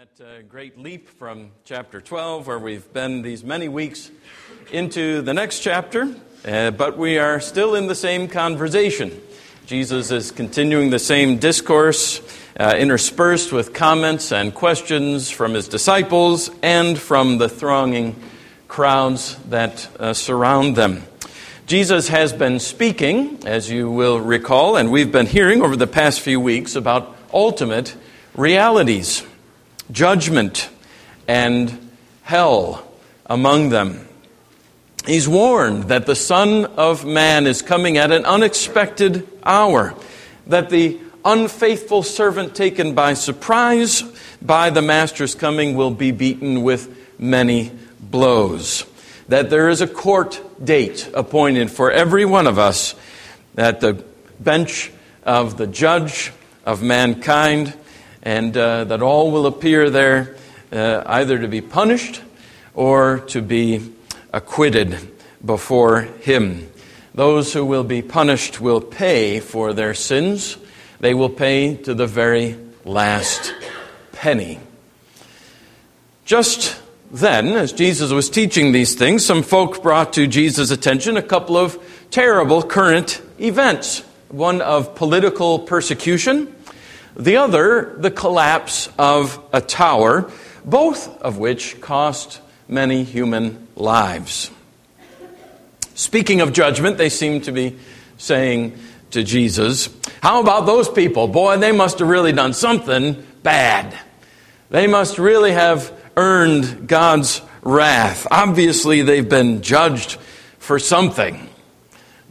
that uh, great leap from chapter 12, where we've been these many weeks into the next chapter, uh, but we are still in the same conversation. Jesus is continuing the same discourse, uh, interspersed with comments and questions from his disciples and from the thronging crowds that uh, surround them. Jesus has been speaking, as you will recall, and we've been hearing over the past few weeks about ultimate realities judgment and hell among them. He's warned that the Son of Man is coming at an unexpected hour, that the unfaithful servant taken by surprise by the Master's coming will be beaten with many blows, that there is a court date appointed for every one of us at the bench of the judge of mankind and uh, that all will appear there uh, either to be punished or to be acquitted before Him. Those who will be punished will pay for their sins, they will pay to the very last penny. Just then, as Jesus was teaching these things, some folk brought to Jesus' attention a couple of terrible current events one of political persecution the other, the collapse of a tower, both of which cost many human lives. Speaking of judgment, they seem to be saying to Jesus, How about those people? Boy, they must have really done something bad. They must really have earned God's wrath. Obviously, they've been judged for something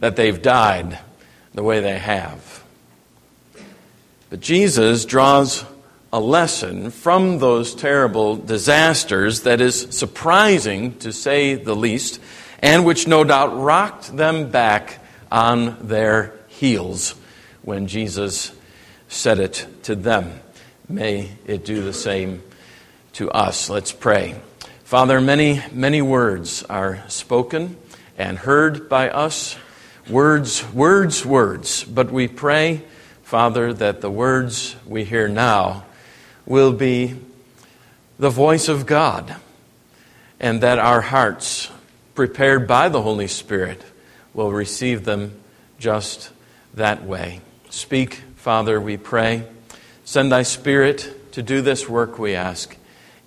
that they've died the way they have. But Jesus draws a lesson from those terrible disasters that is surprising, to say the least, and which no doubt rocked them back on their heels when Jesus said it to them. May it do the same to us. Let's pray. Father, many, many words are spoken and heard by us. Words, words, words. But we pray Father, that the words we hear now will be the voice of God, and that our hearts, prepared by the Holy Spirit, will receive them just that way. Speak, Father, we pray. Send thy Spirit to do this work, we ask.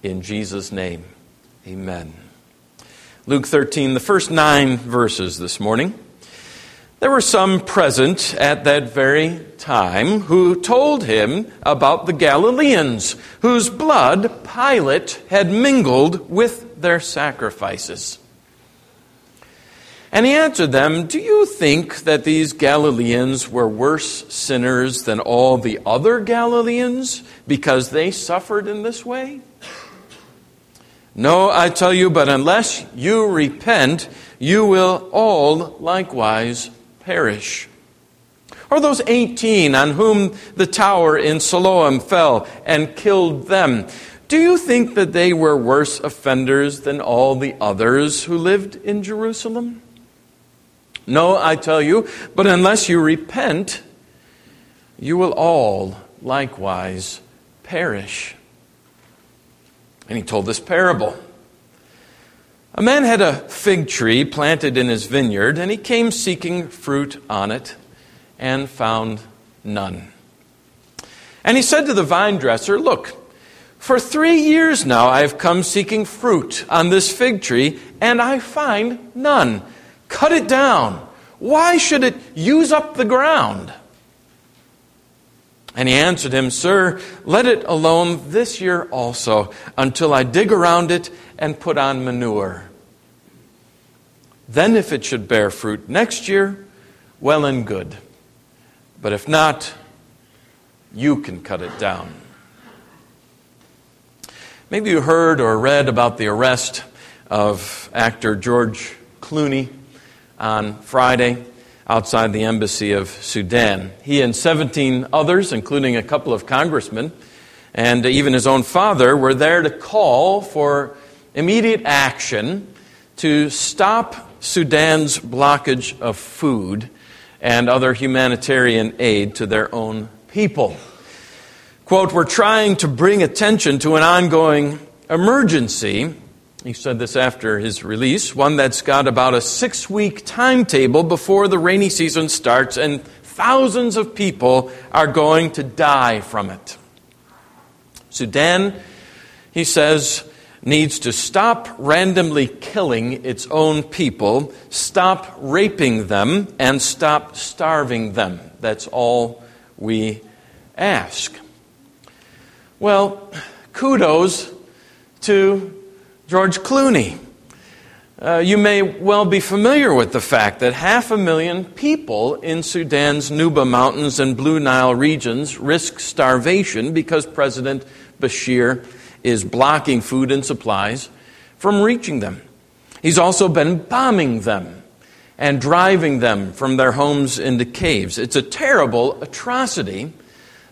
In Jesus' name, amen. Luke 13, the first nine verses this morning. There were some present at that very time who told him about the Galileans, whose blood Pilate had mingled with their sacrifices. And he answered them, Do you think that these Galileans were worse sinners than all the other Galileans because they suffered in this way? No, I tell you, but unless you repent, you will all likewise perish. Or those 18 on whom the tower in Siloam fell and killed them. Do you think that they were worse offenders than all the others who lived in Jerusalem? No, I tell you, but unless you repent, you will all likewise perish. And he told this parable. A man had a fig tree planted in his vineyard, and he came seeking fruit on it and found none. And he said to the vine dresser, Look, for three years now I have come seeking fruit on this fig tree, and I find none. Cut it down. Why should it use up the ground? And he answered him, Sir, let it alone this year also, until I dig around it and put on manure. Then, if it should bear fruit next year, well and good. But if not, you can cut it down. Maybe you heard or read about the arrest of actor George Clooney on Friday outside the embassy of Sudan. He and 17 others, including a couple of congressmen, and even his own father, were there to call for immediate action to stop Sudan's blockage of food and other humanitarian aid to their own people. Quote, we're trying to bring attention to an ongoing emergency. He said this after his release, one that's got about a six week timetable before the rainy season starts, and thousands of people are going to die from it. Sudan, he says, needs to stop randomly killing its own people, stop raping them, and stop starving them. That's all we ask. Well, kudos to George Clooney. Uh, you may well be familiar with the fact that half a million people in Sudan's Nuba Mountains and Blue Nile regions risk starvation because President Bashir is blocking food and supplies from reaching them. He's also been bombing them and driving them from their homes into caves. It's a terrible atrocity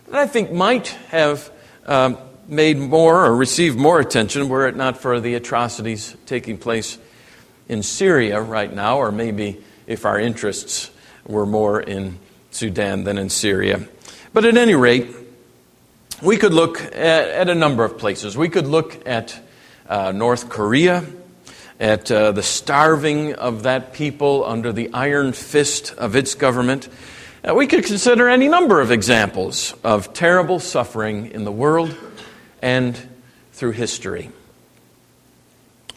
that I think might have uh, made more or received more attention were it not for the atrocities taking place in Syria right now, or maybe if our interests were more in Sudan than in Syria. But at any rate, we could look at, at a number of places. We could look at uh, North Korea, at uh, the starving of that people under the iron fist of its government. Uh, we could consider any number of examples of terrible suffering in the world and through history.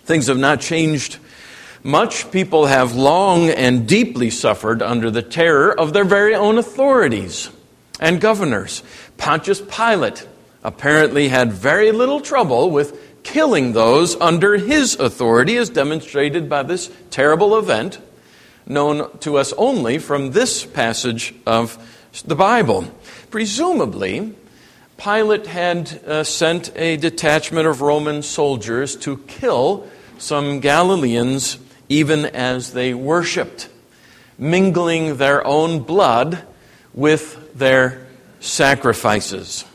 Things have not changed much. People have long and deeply suffered under the terror of their very own authorities and governors. Pontius Pilate apparently had very little trouble with killing those under his authority, as demonstrated by this terrible event, known to us only from this passage of the Bible. Presumably, Pilate had uh, sent a detachment of Roman soldiers to kill some Galileans even as they worshiped, mingling their own blood with their sacrifices.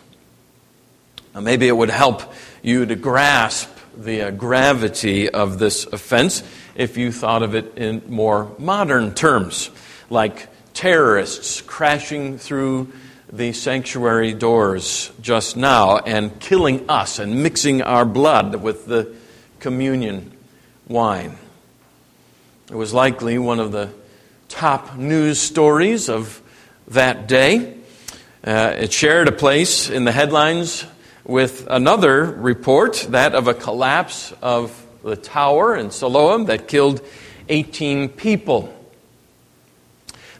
Now, maybe it would help you to grasp the uh, gravity of this offense if you thought of it in more modern terms, like terrorists crashing through the sanctuary doors just now and killing us and mixing our blood with the communion wine. It was likely one of the top news stories of that day. Uh, it shared a place in the headlines with another report, that of a collapse of the tower in Siloam that killed 18 people.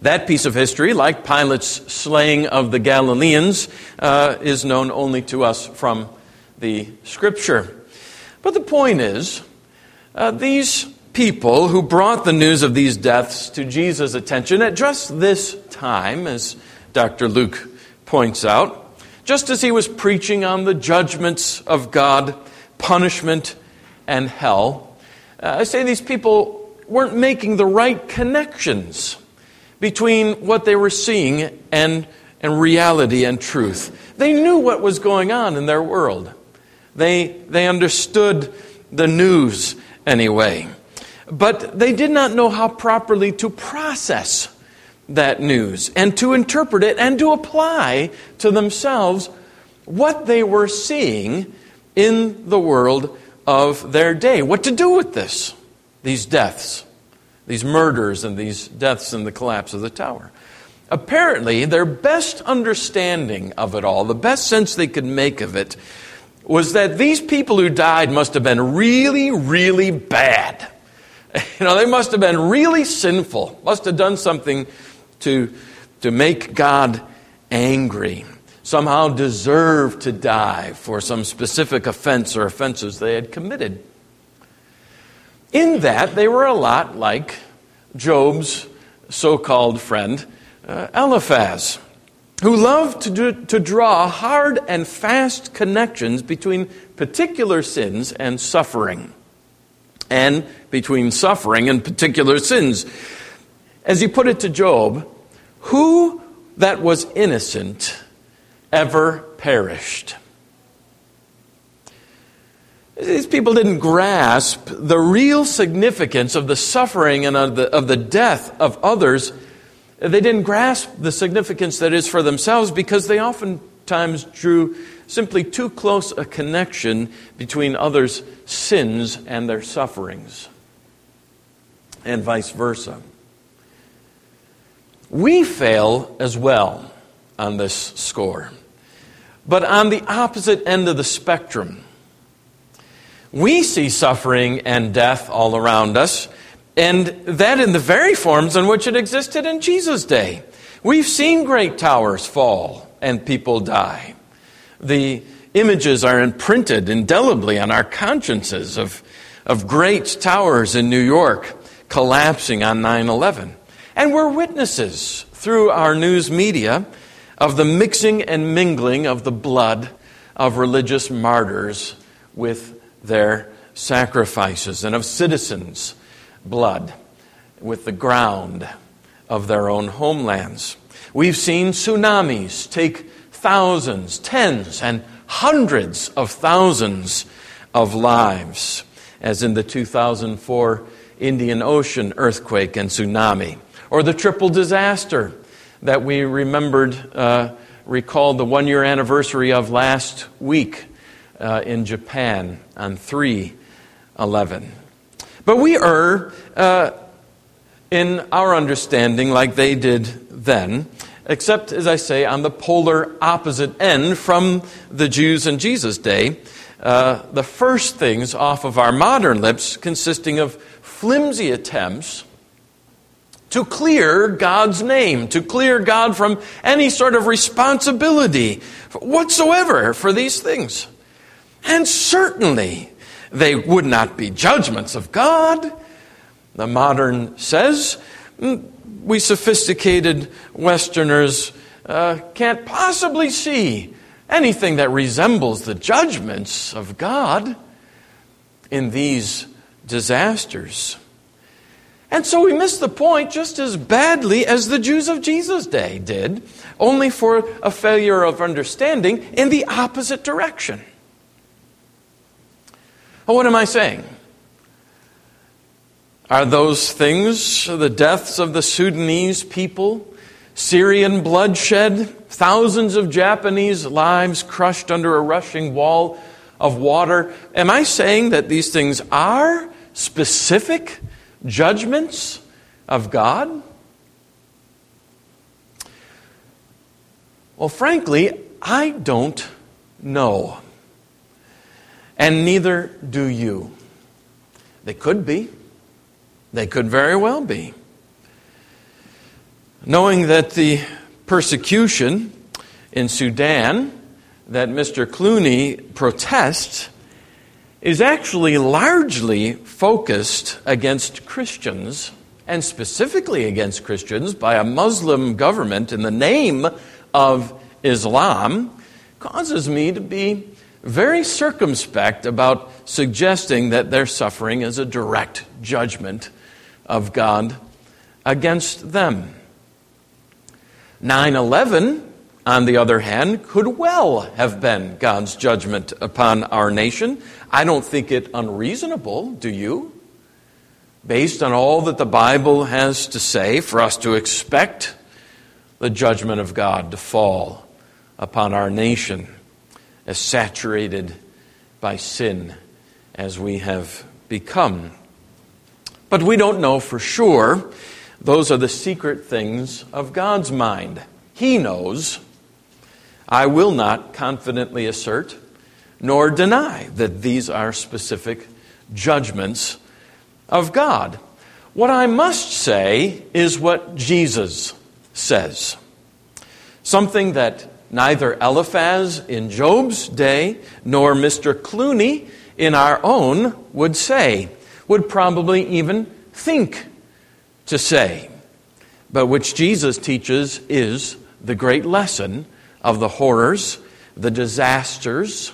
That piece of history, like Pilate's slaying of the Galileans, uh, is known only to us from the scripture. But the point is, uh, these people who brought the news of these deaths to Jesus' attention at just this time, as Dr. Luke points out, just as he was preaching on the judgments of God, punishment, and hell, uh, I say these people weren't making the right connections between what they were seeing and, and reality and truth. They knew what was going on in their world. They, they understood the news anyway. But they did not know how properly to process that news and to interpret it and to apply to themselves what they were seeing in the world of their day. What to do with this, these deaths, these murders, and these deaths and the collapse of the tower. Apparently, their best understanding of it all, the best sense they could make of it, was that these people who died must have been really, really bad. You know, they must have been really sinful, must have done something to, to make God angry, somehow deserve to die for some specific offense or offenses they had committed. In that, they were a lot like Job's so called friend, uh, Eliphaz, who loved to, do, to draw hard and fast connections between particular sins and suffering, and between suffering and particular sins. As he put it to Job, who that was innocent ever perished? These people didn't grasp the real significance of the suffering and of the, of the death of others. They didn't grasp the significance that is for themselves because they oftentimes drew simply too close a connection between others' sins and their sufferings, and vice versa. We fail as well on this score. But on the opposite end of the spectrum, we see suffering and death all around us, and that in the very forms in which it existed in Jesus' day. We've seen great towers fall and people die. The images are imprinted indelibly on our consciences of, of great towers in New York collapsing on 9 11. And we're witnesses through our news media of the mixing and mingling of the blood of religious martyrs with their sacrifices and of citizens' blood with the ground of their own homelands. We've seen tsunamis take thousands, tens, and hundreds of thousands of lives, as in the 2004 Indian Ocean earthquake and tsunami, or the triple disaster that we remembered, uh, recalled the one year anniversary of last week uh, in Japan on 311. But we err uh, in our understanding like they did then, except, as I say, on the polar opposite end from the Jews in Jesus' day. Uh, the first things off of our modern lips consisting of flimsy attempts to clear God's name, to clear God from any sort of responsibility whatsoever for these things. And certainly they would not be judgments of God. The modern says, mm, we sophisticated Westerners uh, can't possibly see anything that resembles the judgments of God in these disasters. And so we miss the point just as badly as the Jews of Jesus' day did, only for a failure of understanding in the opposite direction. Well, what am I saying? Are those things the deaths of the Sudanese people, Syrian bloodshed, thousands of Japanese lives crushed under a rushing wall of water? Am I saying that these things are specific judgments of God? Well, frankly, I don't know. And neither do you. They could be. They could very well be. Knowing that the persecution in Sudan that Mr. Clooney protests is actually largely focused against Christians, and specifically against Christians, by a Muslim government in the name of Islam, causes me to be very circumspect about suggesting that their suffering is a direct judgment of God against them. 9 11, on the other hand, could well have been God's judgment upon our nation. I don't think it unreasonable, do you? Based on all that the Bible has to say, for us to expect the judgment of God to fall upon our nation as saturated by sin as we have become. But we don't know for sure. Those are the secret things of God's mind. He knows. I will not confidently assert nor deny that these are specific judgments of God. What I must say is what Jesus says. Something that neither Eliphaz in Job's day nor Mr. Clooney in our own would say would probably even think to say, but which Jesus teaches is the great lesson of the horrors, the disasters,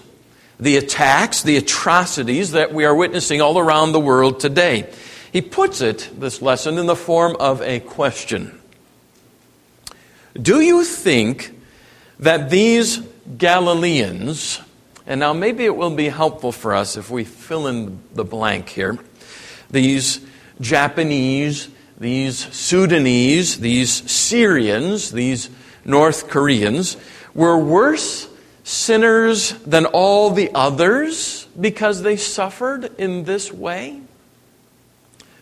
the attacks, the atrocities that we are witnessing all around the world today. He puts it, this lesson, in the form of a question Do you think that these Galileans, and now maybe it will be helpful for us if we fill in the blank here, these Japanese, these Sudanese, these Syrians, these North Koreans, were worse sinners than all the others because they suffered in this way?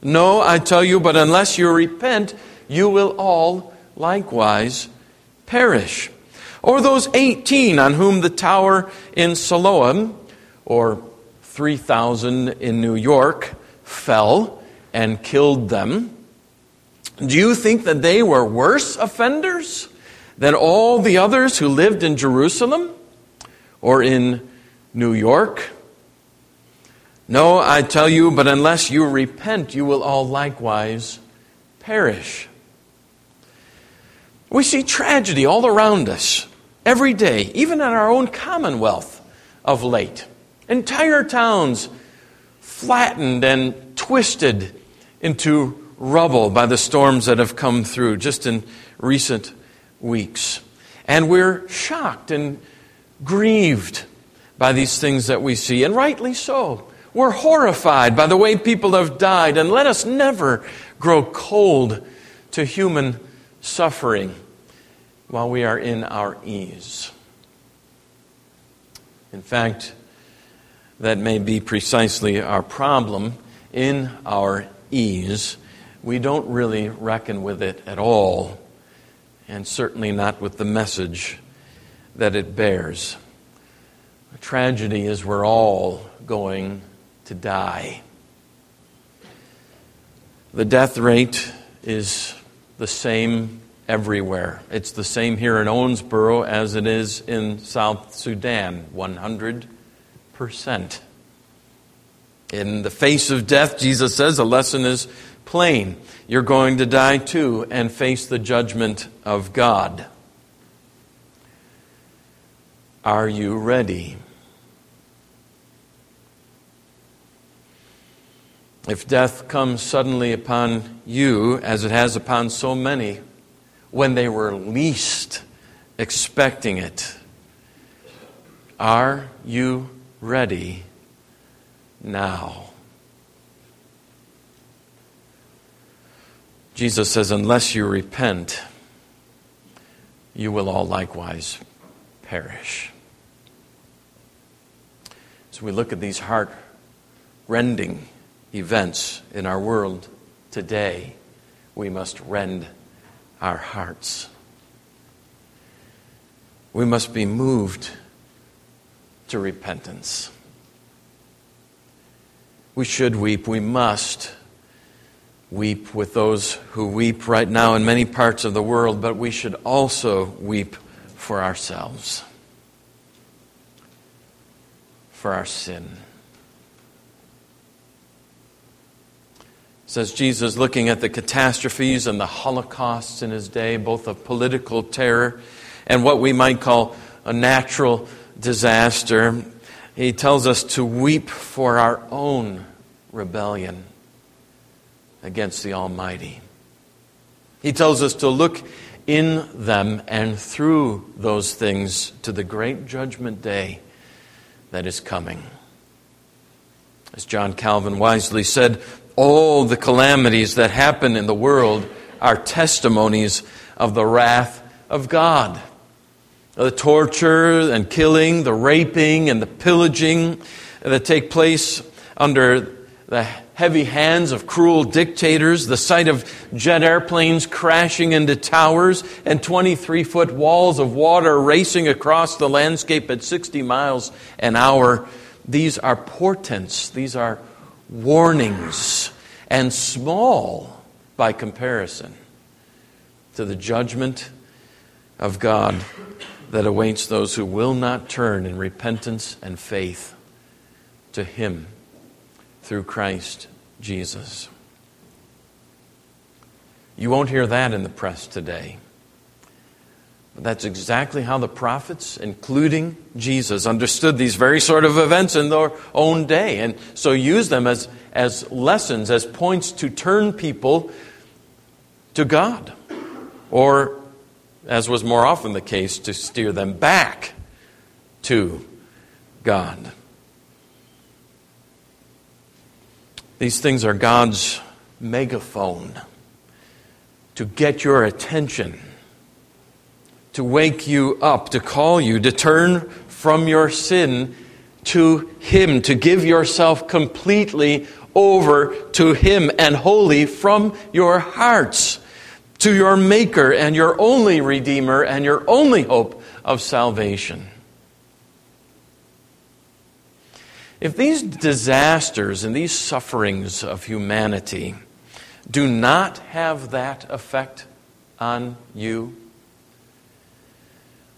No, I tell you, but unless you repent, you will all likewise perish. Or those 18 on whom the tower in Siloam, or 3,000 in New York, fell and killed them. Do you think that they were worse offenders than all the others who lived in Jerusalem or in New York? No, I tell you, but unless you repent, you will all likewise perish. We see tragedy all around us every day, even in our own commonwealth of late. Entire towns flattened and twisted into rubble by the storms that have come through just in recent weeks. And we're shocked and grieved by these things that we see, and rightly so. We're horrified by the way people have died, and let us never grow cold to human suffering while we are in our ease. In fact, that may be precisely our problem in our ease. We don't really reckon with it at all, and certainly not with the message that it bears. The tragedy is we're all going to die. The death rate is the same everywhere. It's the same here in Owensboro as it is in South Sudan 100%. In the face of death, Jesus says the lesson is plain. You're going to die too and face the judgment of God. Are you ready? If death comes suddenly upon you, as it has upon so many, when they were least expecting it, are you ready now? Jesus says, unless you repent, you will all likewise perish. So we look at these heart rending events in our world today, we must rend our hearts. We must be moved to repentance. We should weep. We must weep with those who weep right now in many parts of the world, but we should also weep for ourselves, for our sin. Says Jesus, looking at the catastrophes and the holocausts in his day, both of political terror and what we might call a natural disaster, he tells us to weep for our own rebellion against the Almighty. He tells us to look in them and through those things to the great judgment day that is coming. As John Calvin wisely said, all the calamities that happen in the world are testimonies of the wrath of God. The torture and killing, the raping and the pillaging that take place under the heavy hands of cruel dictators, the sight of jet airplanes crashing into towers, and 23 foot walls of water racing across the landscape at 60 miles an hour. These are portents, these are warnings, and small by comparison to the judgment of God that awaits those who will not turn in repentance and faith to Him through Christ Jesus. You won't hear that in the press today. That's exactly how the prophets, including Jesus, understood these very sort of events in their own day, and so used them as, as lessons, as points to turn people to God, or, as was more often the case, to steer them back to God. These things are God's megaphone to get your attention to wake you up, to call you to turn from your sin to Him, to give yourself completely over to Him and wholly from your hearts to your Maker and your only Redeemer and your only hope of salvation. If these disasters and these sufferings of humanity do not have that effect on you,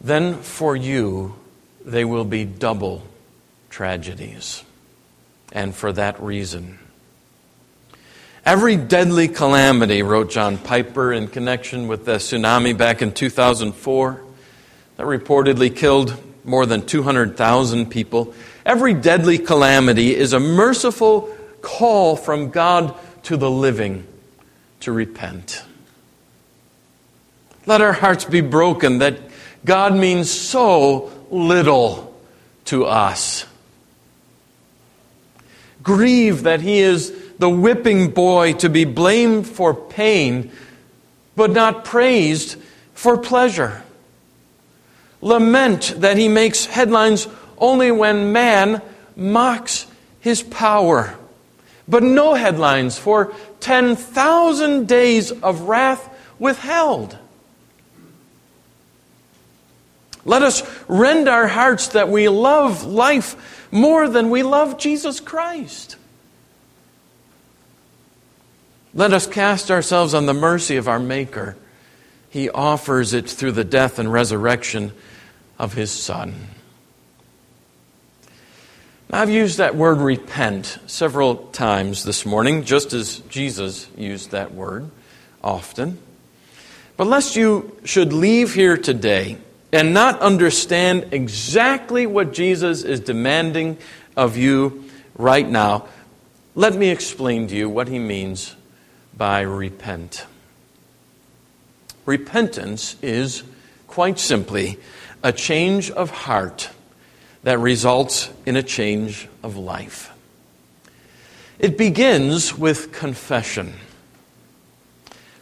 then for you they will be double tragedies. And for that reason. Every deadly calamity, wrote John Piper in connection with the tsunami back in 2004, that reportedly killed more than 200,000 people. Every deadly calamity is a merciful call from God to the living to repent. Let our hearts be broken that God means so little to us. Grieve that He is the whipping boy to be blamed for pain, but not praised for pleasure. Lament that he makes headlines only when man mocks his power, but no headlines for 10,000 days of wrath withheld. Let us rend our hearts that we love life more than we love Jesus Christ. Let us cast ourselves on the mercy of our Maker. He offers it through the death and resurrection of His Son. Now, I've used that word repent several times this morning, just as Jesus used that word often. But lest you should leave here today and not understand exactly what Jesus is demanding of you right now, let me explain to you what he means by repent. Repentance is, quite simply, a change of heart that results in a change of life. It begins with confession.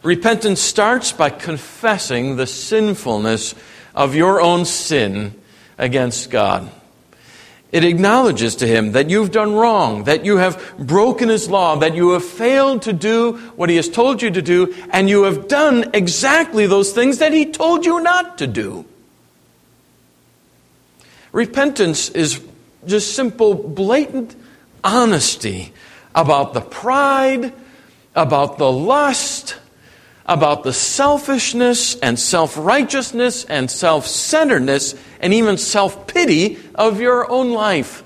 Repentance starts by confessing the sinfulness of your own sin against God. It acknowledges to him that you've done wrong, that you have broken his law, that you have failed to do what he has told you to do, and you have done exactly those things that he told you not to do. Repentance is just simple, blatant honesty about the pride, about the lust, about the selfishness and self righteousness and self centeredness and even self pity of your own life.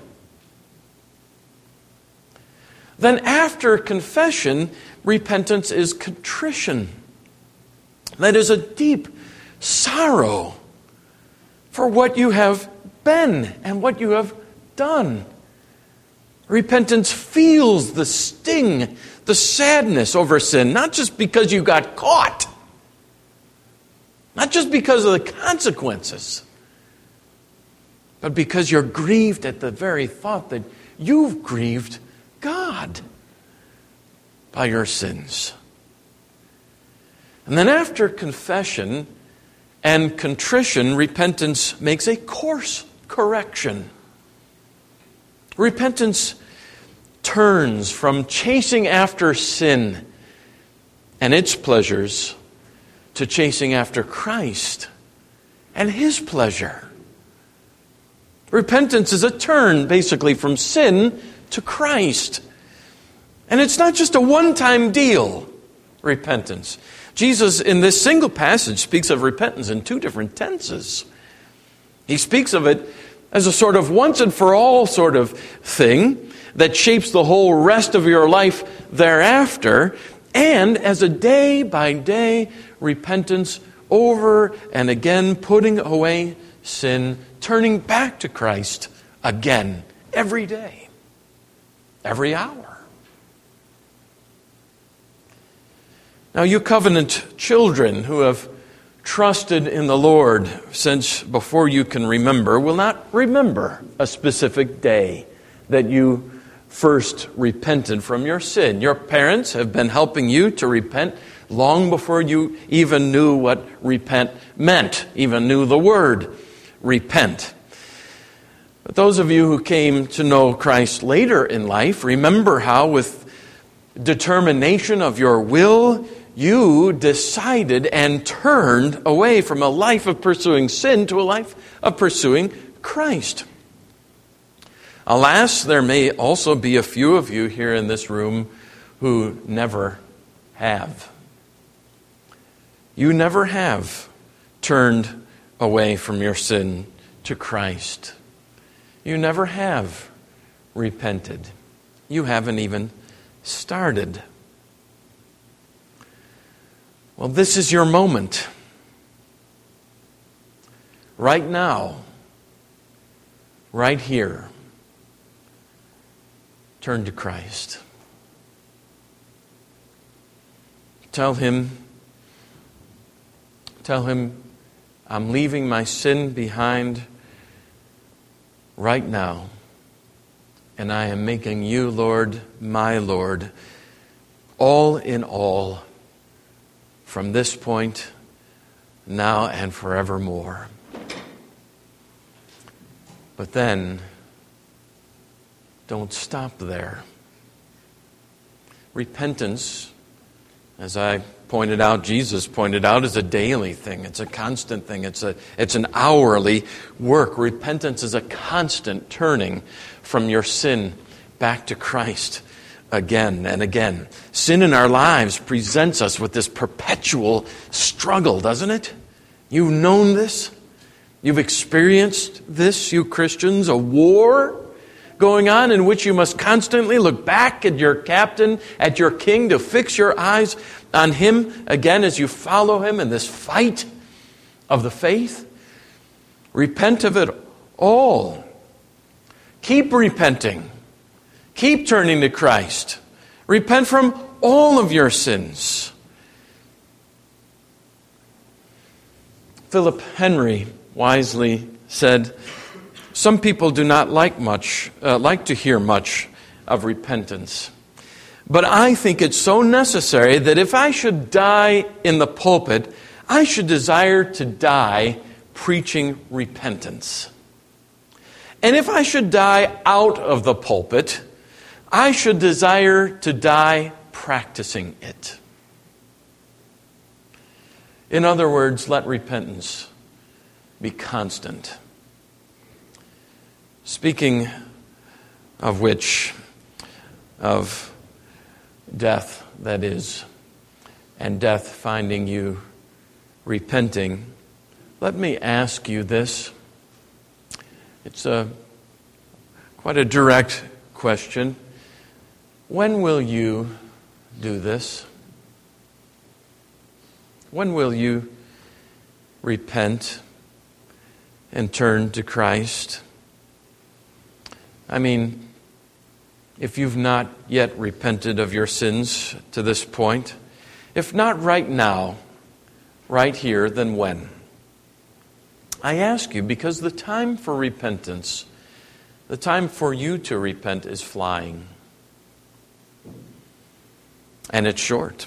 Then, after confession, repentance is contrition. That is a deep sorrow for what you have been and what you have done. Repentance feels the sting the sadness over sin, not just because you got caught, not just because of the consequences, but because you're grieved at the very thought that you've grieved God by your sins. And then after confession and contrition, repentance makes a course correction. Repentance turns from chasing after sin and its pleasures to chasing after Christ and his pleasure. Repentance is a turn, basically, from sin to Christ. And it's not just a one time deal, repentance. Jesus, in this single passage, speaks of repentance in two different tenses. He speaks of it as a sort of once and for all sort of thing that shapes the whole rest of your life thereafter, and as a day by day repentance over and again, putting away sin, turning back to Christ again, every day, every hour. Now, you covenant children who have trusted in the Lord since before you can remember will not remember a specific day that you first repented from your sin. Your parents have been helping you to repent long before you even knew what repent meant, even knew the word repent. But those of you who came to know Christ later in life, remember how, with determination of your will, you decided and turned away from a life of pursuing sin to a life of pursuing Christ. Alas, there may also be a few of you here in this room who never have. You never have turned away from your sin to Christ. You never have repented. You haven't even started. Well, this is your moment. Right now, right here, turn to Christ. Tell Him, tell Him, I'm leaving my sin behind right now, and I am making you, Lord, my Lord, all in all from this point, now and forevermore. But then, don't stop there. Repentance, as I pointed out, Jesus pointed out, is a daily thing. It's a constant thing. It's, a, it's an hourly work. Repentance is a constant turning from your sin back to Christ again and again. Sin in our lives presents us with this perpetual struggle, doesn't it? You've known this. You've experienced this, you Christians, a war going on in which you must constantly look back at your captain, at your king, to fix your eyes on him again as you follow him in this fight of the faith. Repent of it all. Keep repenting. Keep turning to Christ. Repent from all of your sins. Philip Henry wisely said, Some people do not like much, uh, like to hear much of repentance. But I think it's so necessary that if I should die in the pulpit, I should desire to die preaching repentance. And if I should die out of the pulpit, I should desire to die practicing it. In other words, let repentance be constant. Speaking of which, of death, that is, and death finding you repenting, let me ask you this. It's a quite a direct question. When will you do this? When will you repent and turn to Christ? I mean, if you've not yet repented of your sins to this point, if not right now, right here, then when? I ask you because the time for repentance, the time for you to repent is flying and it's short.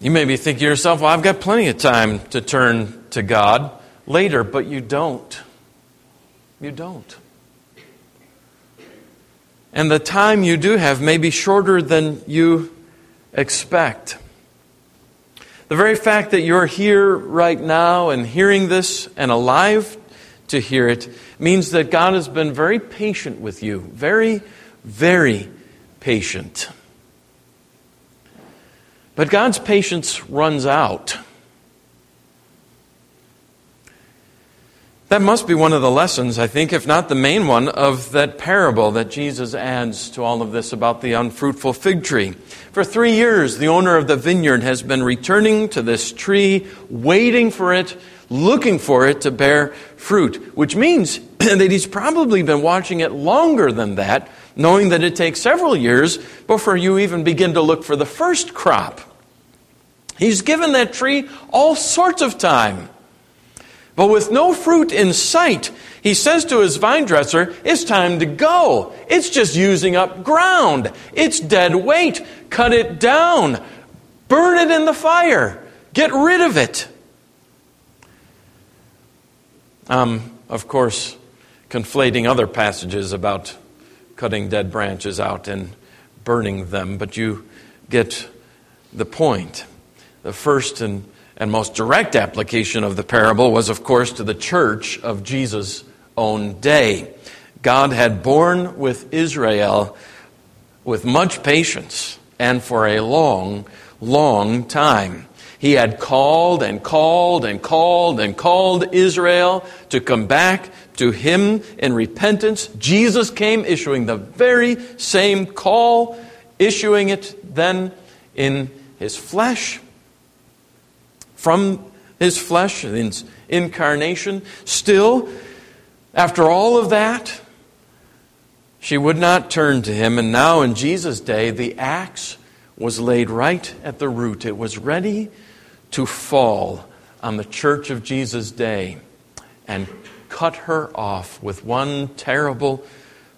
You may be thinking to yourself, well, I've got plenty of time to turn to God later, but you don't. You don't. And the time you do have may be shorter than you expect. The very fact that you're here right now and hearing this and alive to hear it means that God has been very patient with you. Very, very patient. But God's patience runs out. That must be one of the lessons, I think, if not the main one, of that parable that Jesus adds to all of this about the unfruitful fig tree. For three years, the owner of the vineyard has been returning to this tree, waiting for it, looking for it to bear fruit, which means that he's probably been watching it longer than that, knowing that it takes several years before you even begin to look for the first crop. He's given that tree all sorts of time. But with no fruit in sight, he says to his vine dresser, It's time to go. It's just using up ground. It's dead weight. Cut it down. Burn it in the fire. Get rid of it. Um, of course, conflating other passages about cutting dead branches out and burning them, but you get the point. The first and, and most direct application of the parable was, of course, to the church of Jesus' own day. God had borne with Israel with much patience and for a long, long time. He had called and called and called and called Israel to come back to Him in repentance. Jesus came issuing the very same call, issuing it then in His flesh, from His flesh, in incarnation. Still, after all of that, she would not turn to Him. And now, in Jesus' day, the axe was laid right at the root. It was ready to fall on the church of Jesus' day and cut her off with one terrible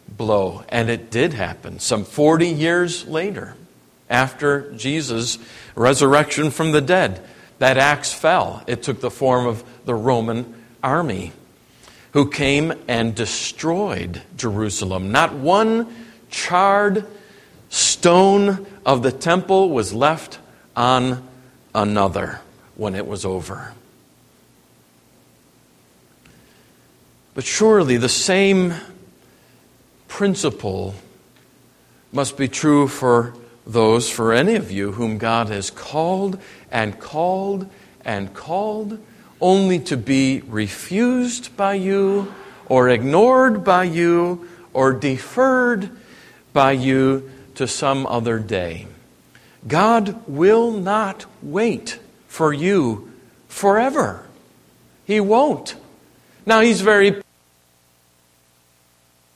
blow. And it did happen some 40 years later, after Jesus' resurrection from the dead. That axe fell. It took the form of the Roman army who came and destroyed Jerusalem. Not one charred stone of the temple was left on another when it was over. But surely the same principle must be true for those, for any of you whom God has called and called and called, only to be refused by you or ignored by you or deferred by you to some other day. God will not wait for you forever. He won't. Now, He's very